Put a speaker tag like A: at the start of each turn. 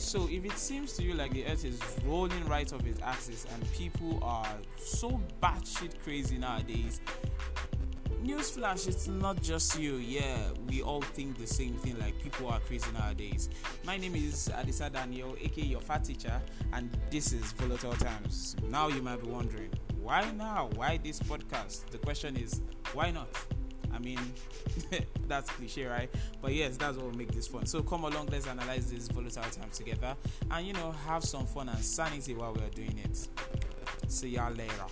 A: so if it seems to you like the earth is rolling right off its axis and people are so batshit crazy nowadays, newsflash, it's not just you. Yeah, we all think the same thing. Like people are crazy nowadays. My name is Adisa Daniel, aka your fat teacher, and this is Volatile Times. Now you might be wondering, why now? Why this podcast? The question is, why not? I mean, that's cliche, right? But yes, that's what will make this fun. So come along, let's analyze this volatile time together, and you know, have some fun and sanity while we are doing it. See y'all later.